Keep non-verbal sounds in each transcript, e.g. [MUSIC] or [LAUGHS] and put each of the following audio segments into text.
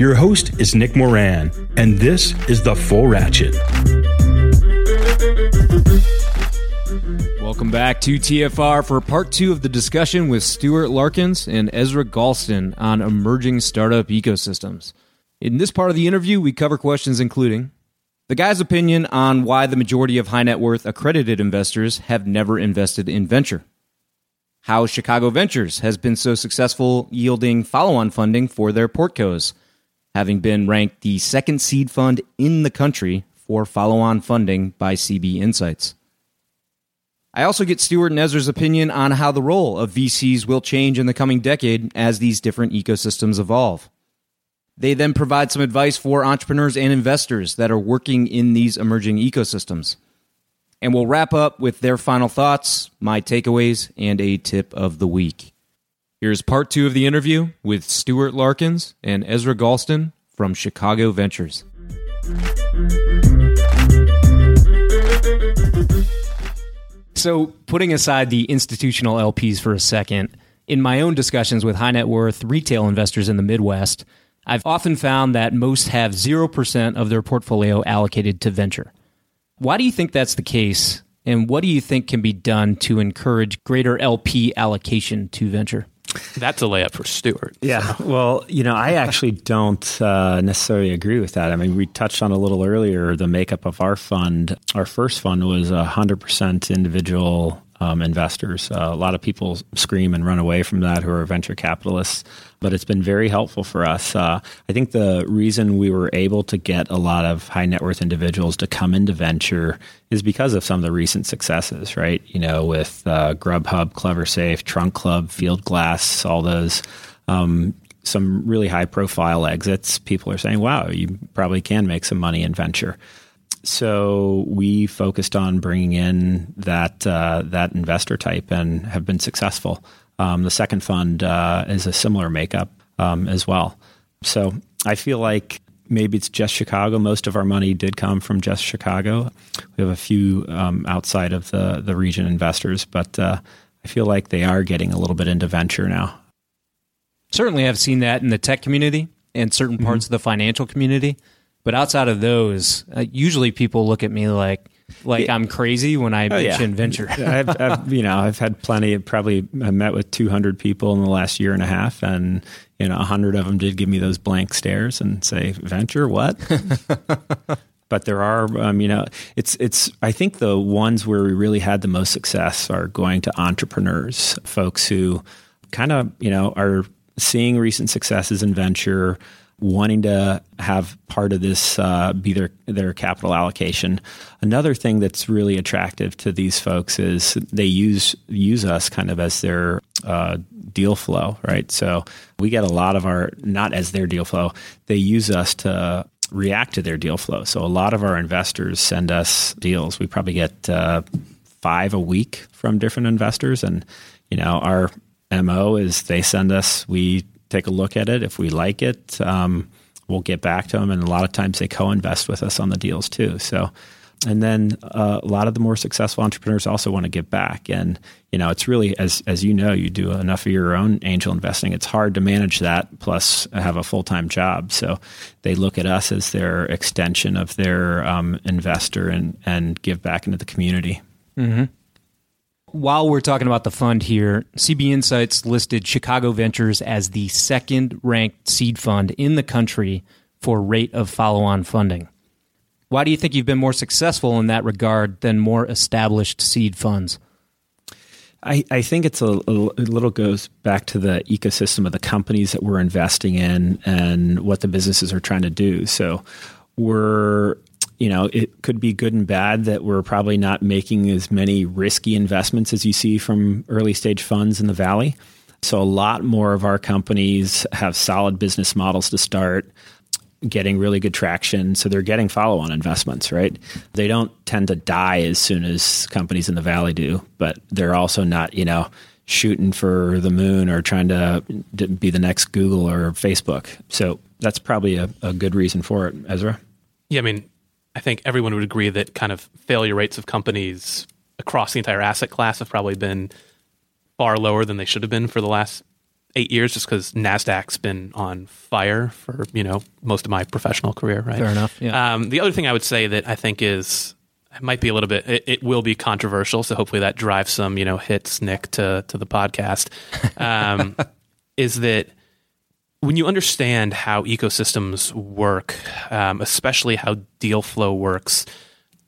Your host is Nick Moran, and this is The Full Ratchet. Welcome back to TFR for part two of the discussion with Stuart Larkins and Ezra Galston on emerging startup ecosystems. In this part of the interview, we cover questions including the guy's opinion on why the majority of high net worth accredited investors have never invested in venture, how Chicago Ventures has been so successful yielding follow on funding for their portcos, having been ranked the second seed fund in the country for follow on funding by CB Insights. I also get Stuart and Ezra's opinion on how the role of VCs will change in the coming decade as these different ecosystems evolve. They then provide some advice for entrepreneurs and investors that are working in these emerging ecosystems. And we'll wrap up with their final thoughts, my takeaways, and a tip of the week. Here's part two of the interview with Stuart Larkins and Ezra Galston from Chicago Ventures. So, putting aside the institutional LPs for a second, in my own discussions with high net worth retail investors in the Midwest, I've often found that most have 0% of their portfolio allocated to venture. Why do you think that's the case? And what do you think can be done to encourage greater LP allocation to venture? That's a layup for Stuart. Yeah. So. Well, you know, I actually don't uh, necessarily agree with that. I mean, we touched on a little earlier the makeup of our fund. Our first fund was 100% individual um, investors. Uh, a lot of people scream and run away from that who are venture capitalists, but it's been very helpful for us. Uh, I think the reason we were able to get a lot of high net worth individuals to come into venture is because of some of the recent successes, right? You know, with uh, Grubhub, Cleversafe, Trunk Club, Fieldglass, all those. Um, some really high profile exits, people are saying, wow, you probably can make some money in venture so we focused on bringing in that uh, that investor type and have been successful. Um, the second fund uh, is a similar makeup um, as well. So I feel like maybe it's just Chicago. Most of our money did come from just Chicago. We have a few um, outside of the the region investors, but uh, I feel like they are getting a little bit into venture now. Certainly, I've seen that in the tech community and certain parts mm-hmm. of the financial community. But outside of those, uh, usually people look at me like like I'm crazy when I oh, mention yeah. venture. I've, I've, [LAUGHS] you know, I've had plenty. Of, probably I met with 200 people in the last year and a half, and you know, 100 of them did give me those blank stares and say, "Venture, what?" [LAUGHS] but there are, um, you know, it's it's. I think the ones where we really had the most success are going to entrepreneurs, folks who kind of, you know, are seeing recent successes in venture wanting to have part of this uh, be their their capital allocation. Another thing that's really attractive to these folks is they use use us kind of as their uh, deal flow, right? So we get a lot of our not as their deal flow. They use us to react to their deal flow. So a lot of our investors send us deals. We probably get uh, five a week from different investors, and you know our mo is they send us we take a look at it. If we like it, um, we'll get back to them. And a lot of times they co-invest with us on the deals too. So, and then uh, a lot of the more successful entrepreneurs also want to give back. And you know, it's really as as you know, you do enough of your own angel investing. It's hard to manage that plus have a full time job. So they look at us as their extension of their um, investor and and give back into the community. Mm-hmm. While we're talking about the fund here, CB Insights listed Chicago Ventures as the second ranked seed fund in the country for rate of follow on funding. Why do you think you've been more successful in that regard than more established seed funds? I, I think it's a, a, little goes back to the ecosystem of the companies that we're investing in and what the businesses are trying to do. So we're you know, it could be good and bad that we're probably not making as many risky investments as you see from early stage funds in the valley. So a lot more of our companies have solid business models to start getting really good traction. So they're getting follow on investments, right? They don't tend to die as soon as companies in the valley do, but they're also not, you know, shooting for the moon or trying to be the next Google or Facebook. So that's probably a, a good reason for it, Ezra. Yeah, I mean, I think everyone would agree that kind of failure rates of companies across the entire asset class have probably been far lower than they should have been for the last eight years, just because Nasdaq's been on fire for you know most of my professional career. Right. Fair enough. Yeah. Um, the other thing I would say that I think is it might be a little bit it, it, will be controversial, so hopefully that drives some you know hits Nick to to the podcast. Um, [LAUGHS] is that when you understand how ecosystems work, um, especially how deal flow works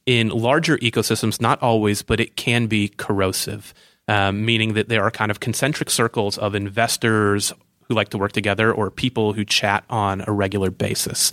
in larger ecosystems, not always, but it can be corrosive, um, meaning that there are kind of concentric circles of investors who like to work together or people who chat on a regular basis.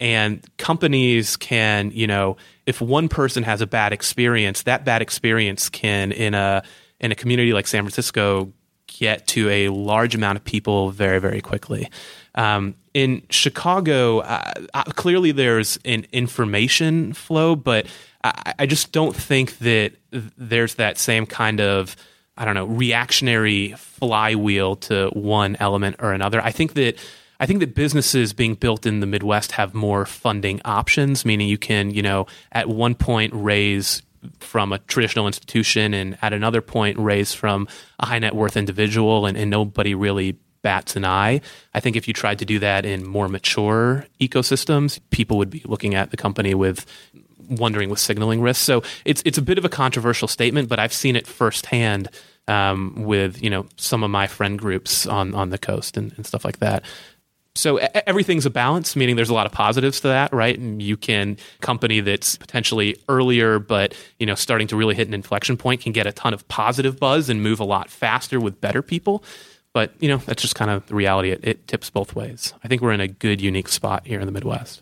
And companies can, you know, if one person has a bad experience, that bad experience can in a in a community like San Francisco get to a large amount of people very, very quickly. Um, in Chicago, uh, uh, clearly there's an information flow, but I, I, just don't think that there's that same kind of I don't know reactionary flywheel to one element or another. I think that I think that businesses being built in the Midwest have more funding options, meaning you can you know at one point raise from a traditional institution and at another point raised from a high net worth individual and, and, nobody really bats an eye. I think if you tried to do that in more mature ecosystems, people would be looking at the company with wondering with signaling risks. So it's it's a bit of a controversial statement, but I've seen it firsthand um, with you know some of my friend groups on on the coast and, and stuff like that so everything's a balance, meaning there's a lot of positives to that, right? And you can company that's potentially earlier, but you know, starting to really hit an inflection point can get a ton of positive buzz and move a lot faster with better people. But you know, that's just kind of the reality. It, it tips both ways. I think we're in a good, unique spot here in the Midwest.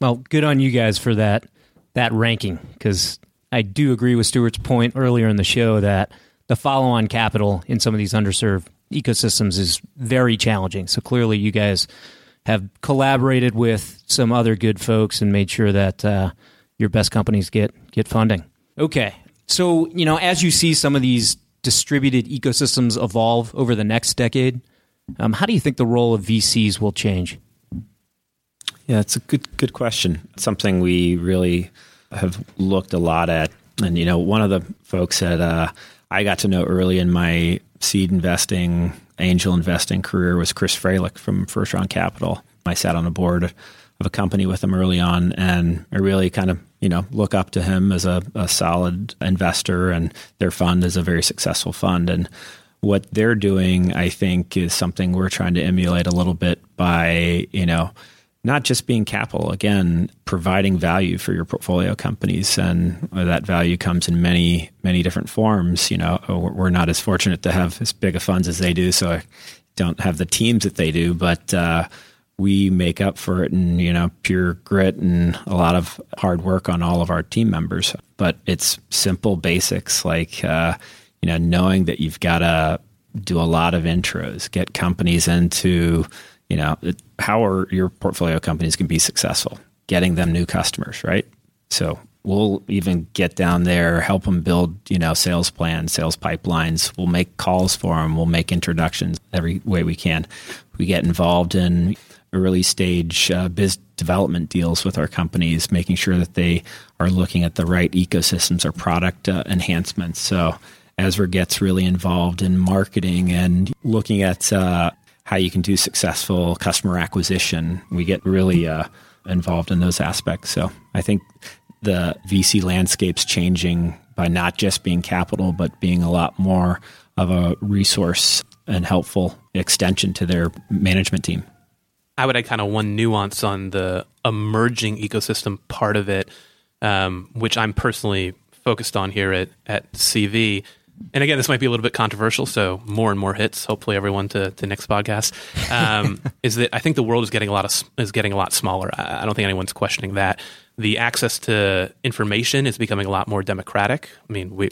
Well, good on you guys for that that ranking because I do agree with Stuart's point earlier in the show that the follow-on capital in some of these underserved ecosystems is very challenging. So clearly, you guys have collaborated with some other good folks and made sure that uh, your best companies get get funding. Okay, so you know, as you see some of these distributed ecosystems evolve over the next decade, um, how do you think the role of VCs will change? Yeah, it's a good good question. It's something we really have looked a lot at, and you know, one of the folks that uh, I got to know early in my seed investing, angel investing career was Chris Fralic from First Round Capital. I sat on a board of a company with him early on, and I really kind of you know look up to him as a, a solid investor, and their fund is a very successful fund. And what they're doing, I think, is something we're trying to emulate a little bit by you know not just being capital, again, providing value for your portfolio companies. And that value comes in many, many different forms. You know, we're not as fortunate to have as big a funds as they do, so I don't have the teams that they do, but uh, we make up for it in, you know, pure grit and a lot of hard work on all of our team members. But it's simple basics like, uh, you know, knowing that you've got to do a lot of intros, get companies into you know, how are your portfolio companies can be successful? Getting them new customers, right? So we'll even get down there, help them build, you know, sales plans, sales pipelines. We'll make calls for them. We'll make introductions every way we can. We get involved in early stage uh, biz development deals with our companies, making sure that they are looking at the right ecosystems or product uh, enhancements. So Ezra gets really involved in marketing and looking at uh, how you can do successful customer acquisition. We get really uh, involved in those aspects. So I think the VC landscape's changing by not just being capital, but being a lot more of a resource and helpful extension to their management team. I would add kind of one nuance on the emerging ecosystem part of it, um, which I'm personally focused on here at, at CV. And again, this might be a little bit controversial, so more and more hits. Hopefully, everyone to the next podcast um, [LAUGHS] is that I think the world is getting a lot of is getting a lot smaller. I, I don't think anyone's questioning that. The access to information is becoming a lot more democratic. I mean, we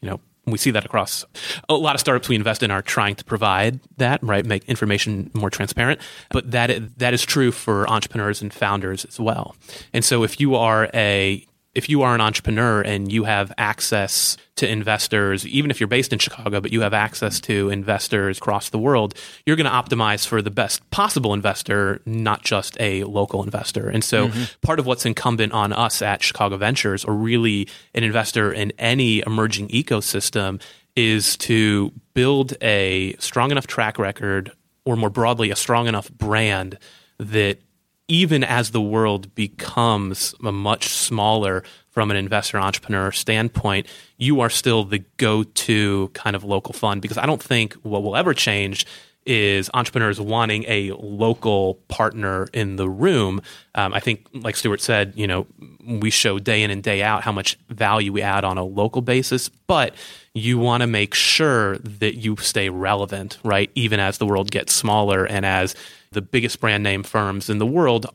you know we see that across a lot of startups we invest in are trying to provide that right make information more transparent but that that is true for entrepreneurs and founders as well and so if you are a if you are an entrepreneur and you have access to investors, even if you're based in Chicago, but you have access to investors across the world, you're going to optimize for the best possible investor, not just a local investor. And so mm-hmm. part of what's incumbent on us at Chicago Ventures, or really an investor in any emerging ecosystem, is to build a strong enough track record, or more broadly, a strong enough brand that even as the world becomes much smaller from an investor entrepreneur standpoint, you are still the go to kind of local fund because I don't think what will ever change is entrepreneurs wanting a local partner in the room. Um, I think, like Stuart said, you know, we show day in and day out how much value we add on a local basis, but you want to make sure that you stay relevant, right? Even as the world gets smaller and as the biggest brand name firms in the world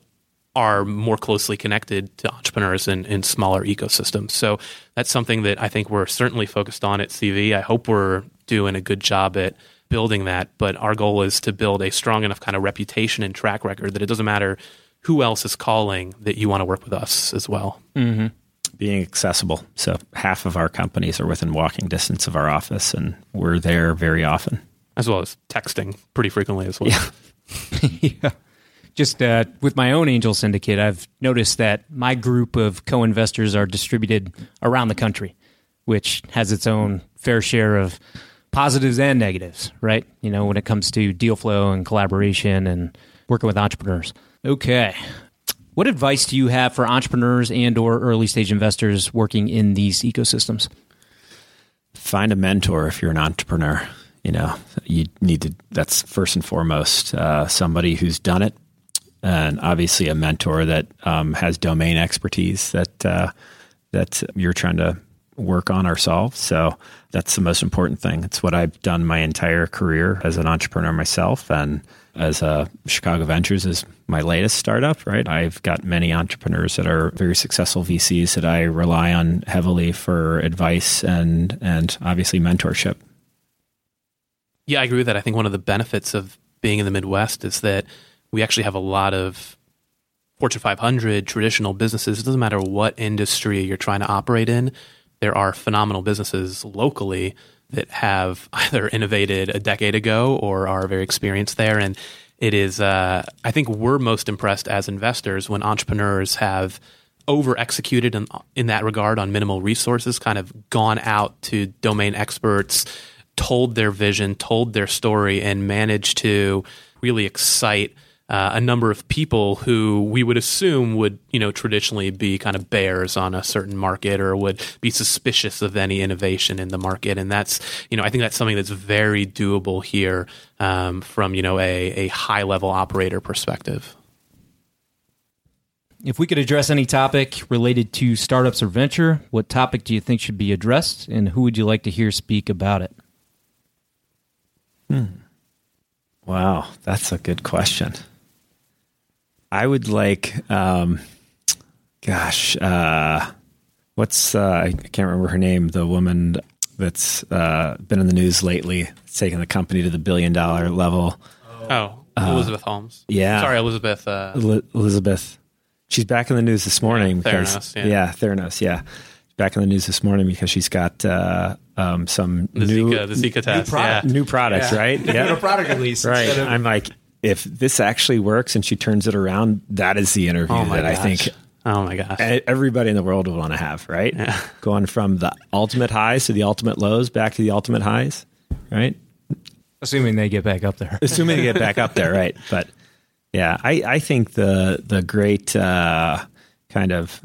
are more closely connected to entrepreneurs in, in smaller ecosystems. So that's something that I think we're certainly focused on at CV. I hope we're doing a good job at building that, but our goal is to build a strong enough kind of reputation and track record that it doesn't matter who else is calling that you want to work with us as well. Mm-hmm. Being accessible. So half of our companies are within walking distance of our office, and we're there very often. As well as texting pretty frequently as well. Yeah. [LAUGHS] yeah just uh, with my own angel syndicate, I've noticed that my group of co investors are distributed around the country, which has its own fair share of positives and negatives, right? You know, when it comes to deal flow and collaboration and working with entrepreneurs. Okay. What advice do you have for entrepreneurs and or early stage investors working in these ecosystems? Find a mentor if you're an entrepreneur. You know, you need to, that's first and foremost, uh, somebody who's done it, and obviously a mentor that um, has domain expertise that uh, that you're trying to work on ourselves. So that's the most important thing. It's what I've done my entire career as an entrepreneur myself, and as a Chicago Ventures is my latest startup. Right, I've got many entrepreneurs that are very successful VCs that I rely on heavily for advice and and obviously mentorship. Yeah, I agree with that. I think one of the benefits of being in the Midwest is that we actually have a lot of Fortune 500 traditional businesses. It doesn't matter what industry you're trying to operate in, there are phenomenal businesses locally that have [LAUGHS] either innovated a decade ago or are very experienced there. And it is, uh, I think we're most impressed as investors when entrepreneurs have over executed in, in that regard on minimal resources, kind of gone out to domain experts, told their vision, told their story, and managed to really excite uh, a number of people who we would assume would, you know, traditionally be kind of bears on a certain market or would be suspicious of any innovation in the market. And that's, you know, I think that's something that's very doable here um, from, you know, a, a high level operator perspective. If we could address any topic related to startups or venture, what topic do you think should be addressed, and who would you like to hear speak about it? Hmm. Wow, that's a good question. I would like, um, gosh, uh, what's uh, I can't remember her name. The woman that's uh, been in the news lately, taking the company to the billion dollar level. Oh, Elizabeth Holmes. Yeah, sorry, Elizabeth. Uh, Elizabeth. She's back in the news this morning. Yeah, because, yeah. yeah, Theranos. Yeah, back in the news this morning because she's got uh, um, some the new Zika, the Zika test, new, product, yeah. new products, yeah. right? [LAUGHS] Yeah, product release. Right. Of- I'm like, if this actually works and she turns it around, that is the interview oh that gosh. I think oh my gosh everybody in the world would want to have, right? Yeah. Going from the ultimate highs to the ultimate lows, back to the ultimate highs, right? Assuming they get back up there. Assuming they get back up there, right? [LAUGHS] But yeah, I, I think the the great uh, kind of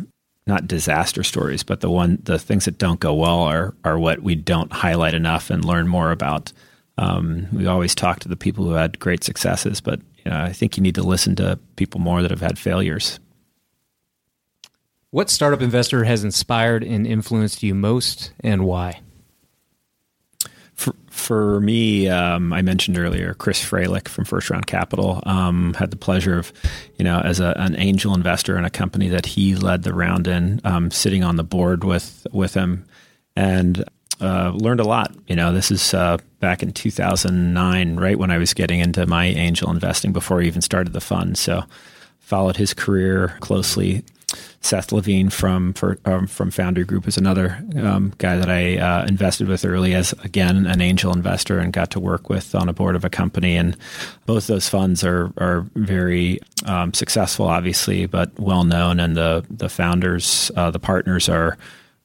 not disaster stories, but the one the things that don't go well are are what we don't highlight enough and learn more about. Um, we always talk to the people who had great successes, but you know, I think you need to listen to people more that have had failures. What startup investor has inspired and influenced you most, and why? For, me, um, I mentioned earlier Chris Fralic from First Round Capital. Um, had the pleasure of, you know, as a, an angel investor in a company that he led the round in, um, sitting on the board with with him, and uh, learned a lot. You know, this is uh, back in 2009, right when I was getting into my angel investing before I even started the fund. So, followed his career closely. Seth Levine from for, um, from Foundry Group is another um, guy that I uh, invested with early as again an angel investor and got to work with on a board of a company. And both those funds are are very um, successful, obviously, but well known. And the the founders, uh, the partners are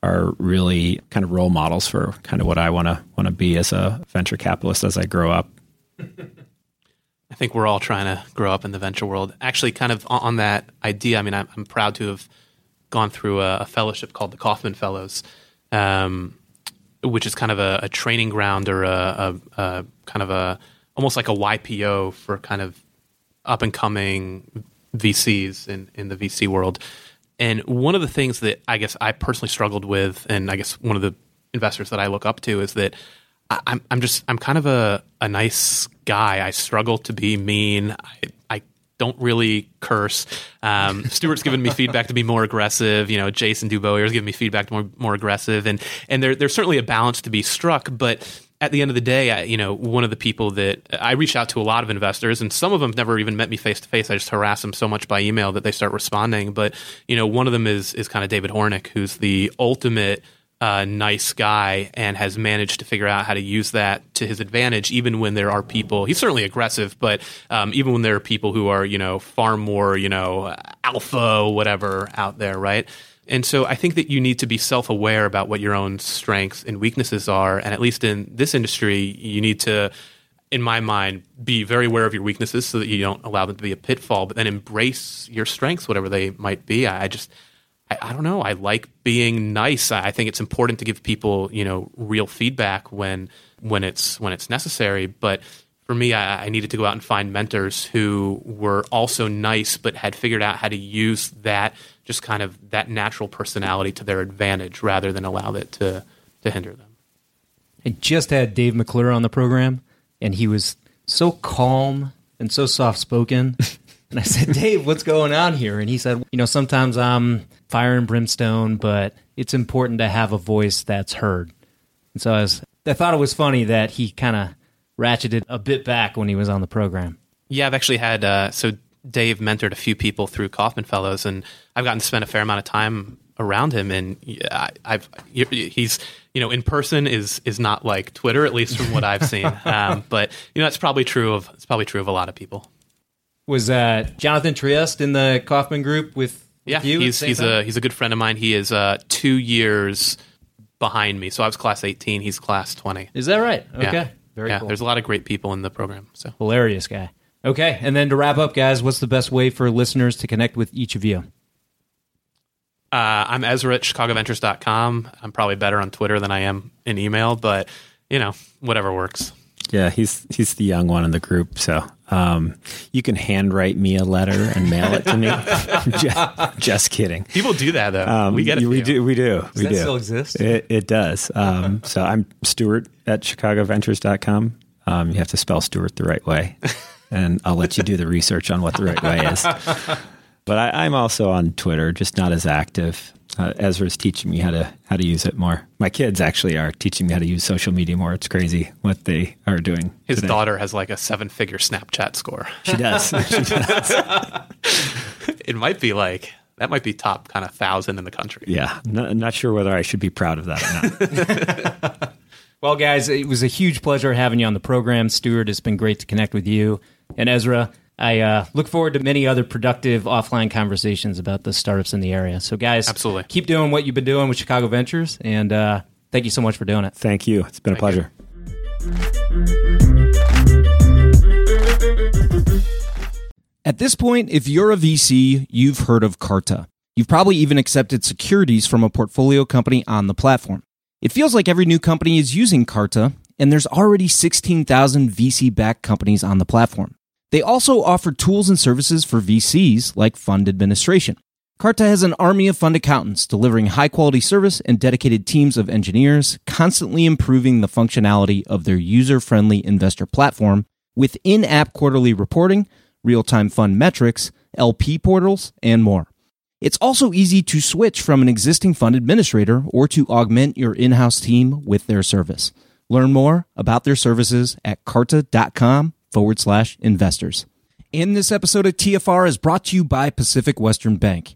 are really kind of role models for kind of what I want to want to be as a venture capitalist as I grow up. [LAUGHS] I think we're all trying to grow up in the venture world. Actually, kind of on that idea, I mean, I'm, I'm proud to have gone through a, a, fellowship called the Kauffman Fellows, um, which is kind of a, a training ground or a, a, kind of a almost like a YPO for kind of up and coming VCs in, in the VC world. And one of the things that I guess I personally struggled with, and I guess one of the investors that I look up to, is that I'm I'm just I'm kind of a, a nice guy. I struggle to be mean. I, I don't really curse. Um, [LAUGHS] Stuart's given me feedback to be more aggressive. You know, Jason Dubois is giving me feedback to more more aggressive, and and there, there's certainly a balance to be struck. But at the end of the day, I, you know, one of the people that I reach out to a lot of investors, and some of them have never even met me face to face. I just harass them so much by email that they start responding. But you know, one of them is is kind of David Hornik, who's the ultimate uh, nice guy and has managed to figure out how to use that to his advantage, even when there are people. He's certainly aggressive, but um, even when there are people who are, you know, far more, you know, alpha, whatever out there, right? And so I think that you need to be self aware about what your own strengths and weaknesses are. And at least in this industry, you need to, in my mind, be very aware of your weaknesses so that you don't allow them to be a pitfall, but then embrace your strengths, whatever they might be. I just, I, I don't know. I like being nice. I think it's important to give people, you know, real feedback when when it's when it's necessary. But for me, I, I, needed to go out and find mentors who were also nice, but had figured out how to use that just kind of that natural personality to their advantage rather than allow it to to hinder them. I just had Dave McClure on the program, and he was so calm and so soft spoken. [LAUGHS] and I said, Dave, what's going on here? And he said, You know, sometimes I'm fire and brimstone, but it's important to have a voice that's heard. And so I was, I thought it was funny that he kind of ratcheted a bit back when he was on the program. Yeah, I've actually had uh, so Dave mentored a few people through Kauffman Fellows, and I've gotten to spend a fair amount of time around him. And I, have he's you know in person is is not like Twitter, at least from what I've seen. [LAUGHS] Um, but you know, that's probably true of it's probably true of a lot of people. Was uh, Jonathan Triest in the Kauffman group with? Yeah, he's he's time? a he's a good friend of mine. He is uh, two years behind me, so I was class eighteen. He's class twenty. Is that right? Okay. Yeah. Very yeah, cool. there's a lot of great people in the program. So hilarious guy. Okay, and then to wrap up, guys, what's the best way for listeners to connect with each of you? Uh, I'm Ezra at ChicagoVentures.com. I'm probably better on Twitter than I am in email, but you know, whatever works. Yeah, he's he's the young one in the group, so um, you can handwrite me a letter and mail it to me. [LAUGHS] just, just, kidding. People do that though. Um, we get it. We do. We do. Does we do. Still exist? It, it does. Um, [LAUGHS] so I'm Stuart at ChicagoVentures.com. Um, you have to spell Stuart the right way, and I'll let you do the research on what the right way is. [LAUGHS] But I, I'm also on Twitter, just not as active uh, Ezra's teaching me how to how to use it more. My kids actually are teaching me how to use social media more. It's crazy what they are doing. His today. daughter has like a seven figure Snapchat score. [LAUGHS] She does. [LAUGHS] she does. it might be like that might be top kind of thousand in the country. Yeah, not, not sure whether I should be proud of that or not. [LAUGHS] well, guys, it was a huge pleasure having you on the program, Stuart. It's been great to connect with you and Ezra. I uh, look forward to many other productive offline conversations about the startups in the area. So, guys, absolutely keep doing what you've been doing with Chicago Ventures, and uh, thank you so much for doing it. Thank you. It's been thank a pleasure. At this point, if you're a VC, you've heard of Carta. You've probably even accepted securities from a portfolio company on the platform. It feels like every new company is using Carta, and there's already 16,000 VC backed companies on the platform. They also offer tools and services for VCs like fund administration. Carta has an army of fund accountants delivering high quality service and dedicated teams of engineers, constantly improving the functionality of their user friendly investor platform with in app quarterly reporting, real time fund metrics, LP portals, and more. It's also easy to switch from an existing fund administrator or to augment your in house team with their service. Learn more about their services at carta.com forward slash investors. And this episode of TFR is brought to you by Pacific Western Bank.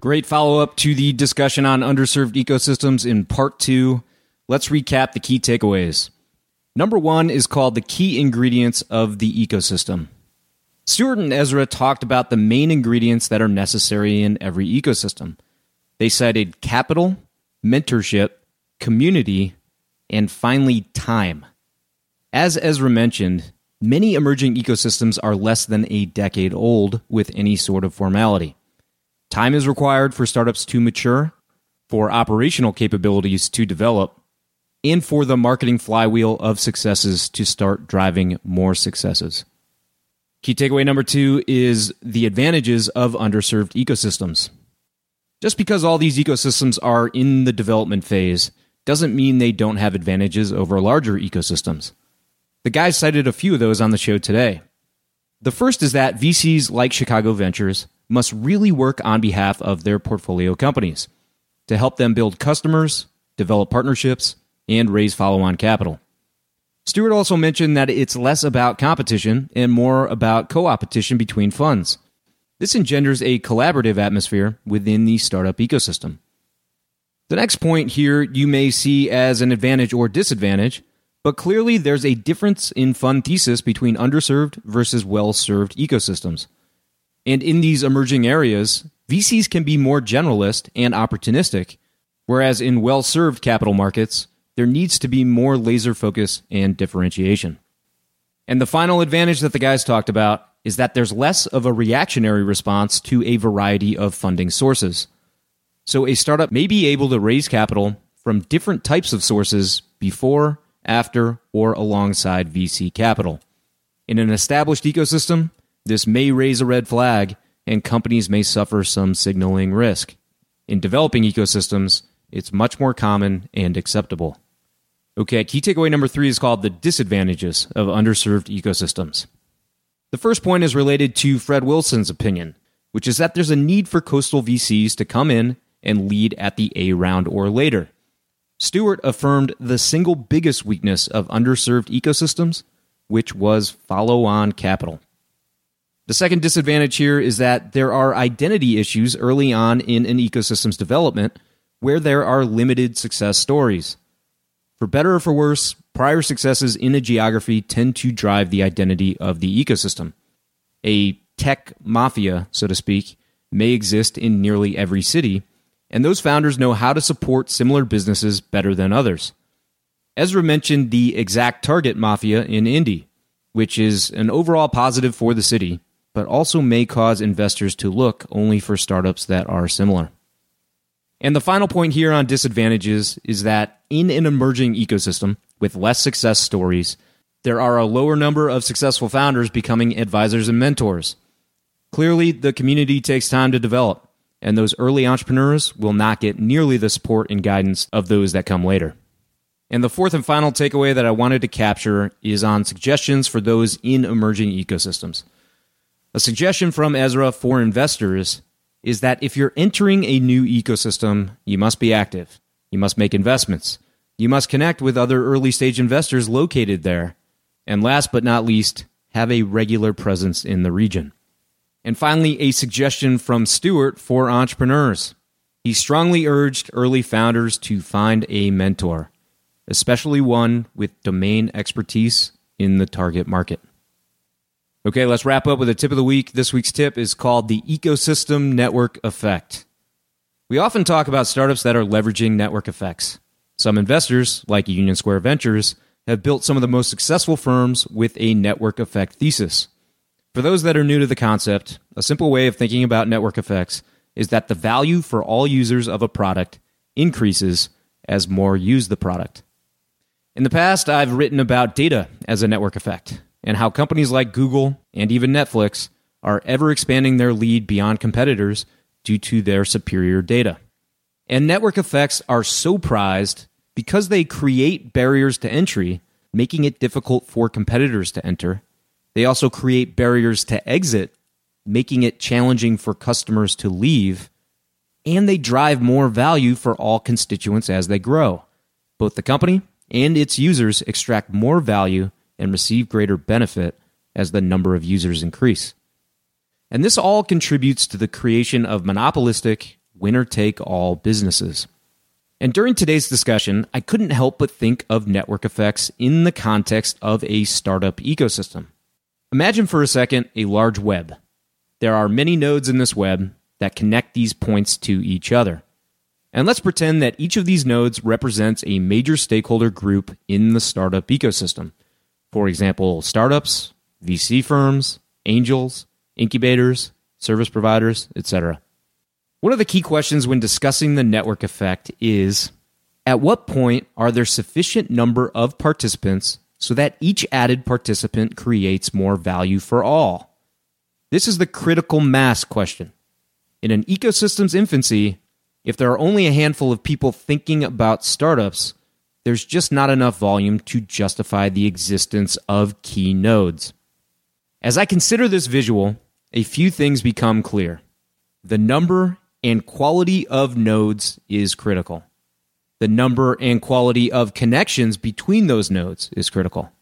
Great follow up to the discussion on underserved ecosystems in part two. Let's recap the key takeaways. Number one is called the key ingredients of the ecosystem. Stuart and Ezra talked about the main ingredients that are necessary in every ecosystem. They cited capital, mentorship, community, and finally, time. As Ezra mentioned, many emerging ecosystems are less than a decade old with any sort of formality. Time is required for startups to mature, for operational capabilities to develop, and for the marketing flywheel of successes to start driving more successes. Key takeaway number two is the advantages of underserved ecosystems. Just because all these ecosystems are in the development phase doesn't mean they don't have advantages over larger ecosystems. The guys cited a few of those on the show today. The first is that VCs like Chicago Ventures must really work on behalf of their portfolio companies to help them build customers, develop partnerships, and raise follow on capital. Stuart also mentioned that it's less about competition and more about co opetition between funds. This engenders a collaborative atmosphere within the startup ecosystem. The next point here you may see as an advantage or disadvantage, but clearly there's a difference in fund thesis between underserved versus well served ecosystems. And in these emerging areas, VCs can be more generalist and opportunistic, whereas in well served capital markets, there needs to be more laser focus and differentiation. And the final advantage that the guys talked about is that there's less of a reactionary response to a variety of funding sources. So a startup may be able to raise capital from different types of sources before, after, or alongside VC capital. In an established ecosystem, this may raise a red flag, and companies may suffer some signaling risk. In developing ecosystems, it's much more common and acceptable. Okay, key takeaway number three is called the disadvantages of underserved ecosystems. The first point is related to Fred Wilson's opinion, which is that there's a need for coastal VCs to come in and lead at the A round or later. Stuart affirmed the single biggest weakness of underserved ecosystems, which was follow on capital. The second disadvantage here is that there are identity issues early on in an ecosystem's development where there are limited success stories. For better or for worse, prior successes in a geography tend to drive the identity of the ecosystem. A tech mafia, so to speak, may exist in nearly every city, and those founders know how to support similar businesses better than others. Ezra mentioned the ExactTarget mafia in Indy, which is an overall positive for the city but also may cause investors to look only for startups that are similar. And the final point here on disadvantages is that in an emerging ecosystem with less success stories, there are a lower number of successful founders becoming advisors and mentors. Clearly, the community takes time to develop, and those early entrepreneurs will not get nearly the support and guidance of those that come later. And the fourth and final takeaway that I wanted to capture is on suggestions for those in emerging ecosystems. A suggestion from Ezra for investors is that if you're entering a new ecosystem, you must be active. You must make investments. You must connect with other early stage investors located there. And last but not least, have a regular presence in the region. And finally, a suggestion from Stuart for entrepreneurs. He strongly urged early founders to find a mentor. especially one with domain expertise in the target market. Okay, let's wrap up with a tip of the week. This week's tip is called the Ecosystem Network Effect. We often talk about startups that are leveraging network effects. Some investors, like Union Square Ventures, have built some of the most successful firms with a network effect thesis. For those that are new to the concept, a simple way of thinking about network effects is that the value for all users of a product increases as more use the product. In the past, I've written about data as a network effect and how companies like Google and even Netflix are ever expanding their lead beyond competitors due to their superior data. And network effects are so prized because they create barriers to entry, making it difficult for competitors to enter. They also create barriers to exit, making it challenging for customers to leave. And they drive more value for all constituents as they grow. Both the company and its users extract more value and receive greater benefit as the number of users increase. And this all contributes to the creation of monopolistic, winner take all businesses. And during today's discussion, I couldn't help but think of network effects in the context of a startup ecosystem. Imagine for a second a large web. There are many nodes in this web that connect these points to each other. And let's pretend that each of these nodes represents a major stakeholder group in the startup ecosystem. For example, startups, VC firms, angels, incubators, service providers, etc. One of the key questions when discussing the network effect is at what point are there sufficient number of participants so that each added participant creates more value for all? This is the critical mass question. In an ecosystem's infancy, if there are only a handful of people thinking about startups, there's just not enough volume to justify the existence of key nodes. As I consider this visual, a few things become clear. The number and quality of nodes is critical. The number and quality of connections between those nodes is critical.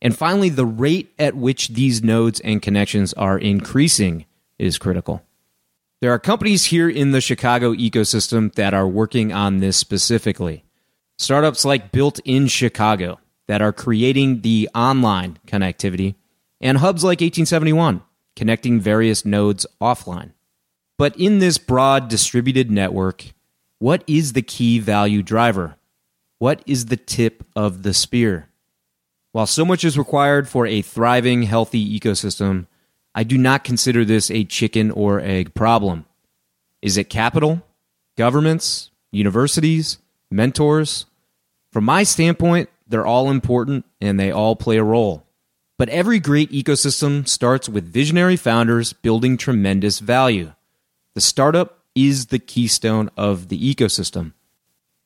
And finally, the rate at which these nodes and connections are increasing is critical. There are companies here in the Chicago ecosystem that are working on this specifically. Startups like Built in Chicago that are creating the online connectivity and hubs like 1871, connecting various nodes offline. But in this broad distributed network, what is the key value driver? What is the tip of the spear? While so much is required for a thriving, healthy ecosystem, I do not consider this a chicken or egg problem. Is it capital, governments, universities, mentors? From my standpoint, they're all important and they all play a role. But every great ecosystem starts with visionary founders building tremendous value. The startup is the keystone of the ecosystem.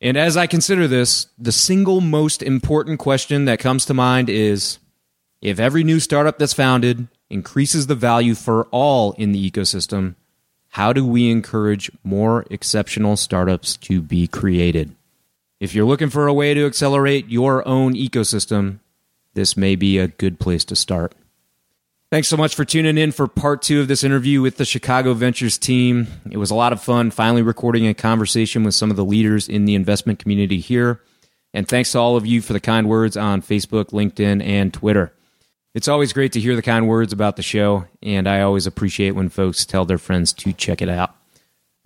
And as I consider this, the single most important question that comes to mind is if every new startup that's founded increases the value for all in the ecosystem, how do we encourage more exceptional startups to be created? If you're looking for a way to accelerate your own ecosystem, this may be a good place to start. Thanks so much for tuning in for part two of this interview with the Chicago Ventures team. It was a lot of fun finally recording a conversation with some of the leaders in the investment community here. And thanks to all of you for the kind words on Facebook, LinkedIn, and Twitter. It's always great to hear the kind words about the show, and I always appreciate when folks tell their friends to check it out.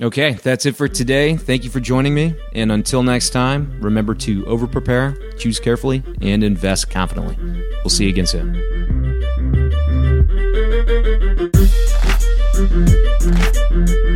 Okay, that's it for today. Thank you for joining me. And until next time, remember to over prepare, choose carefully, and invest confidently. We'll see you again soon. Mm-hmm.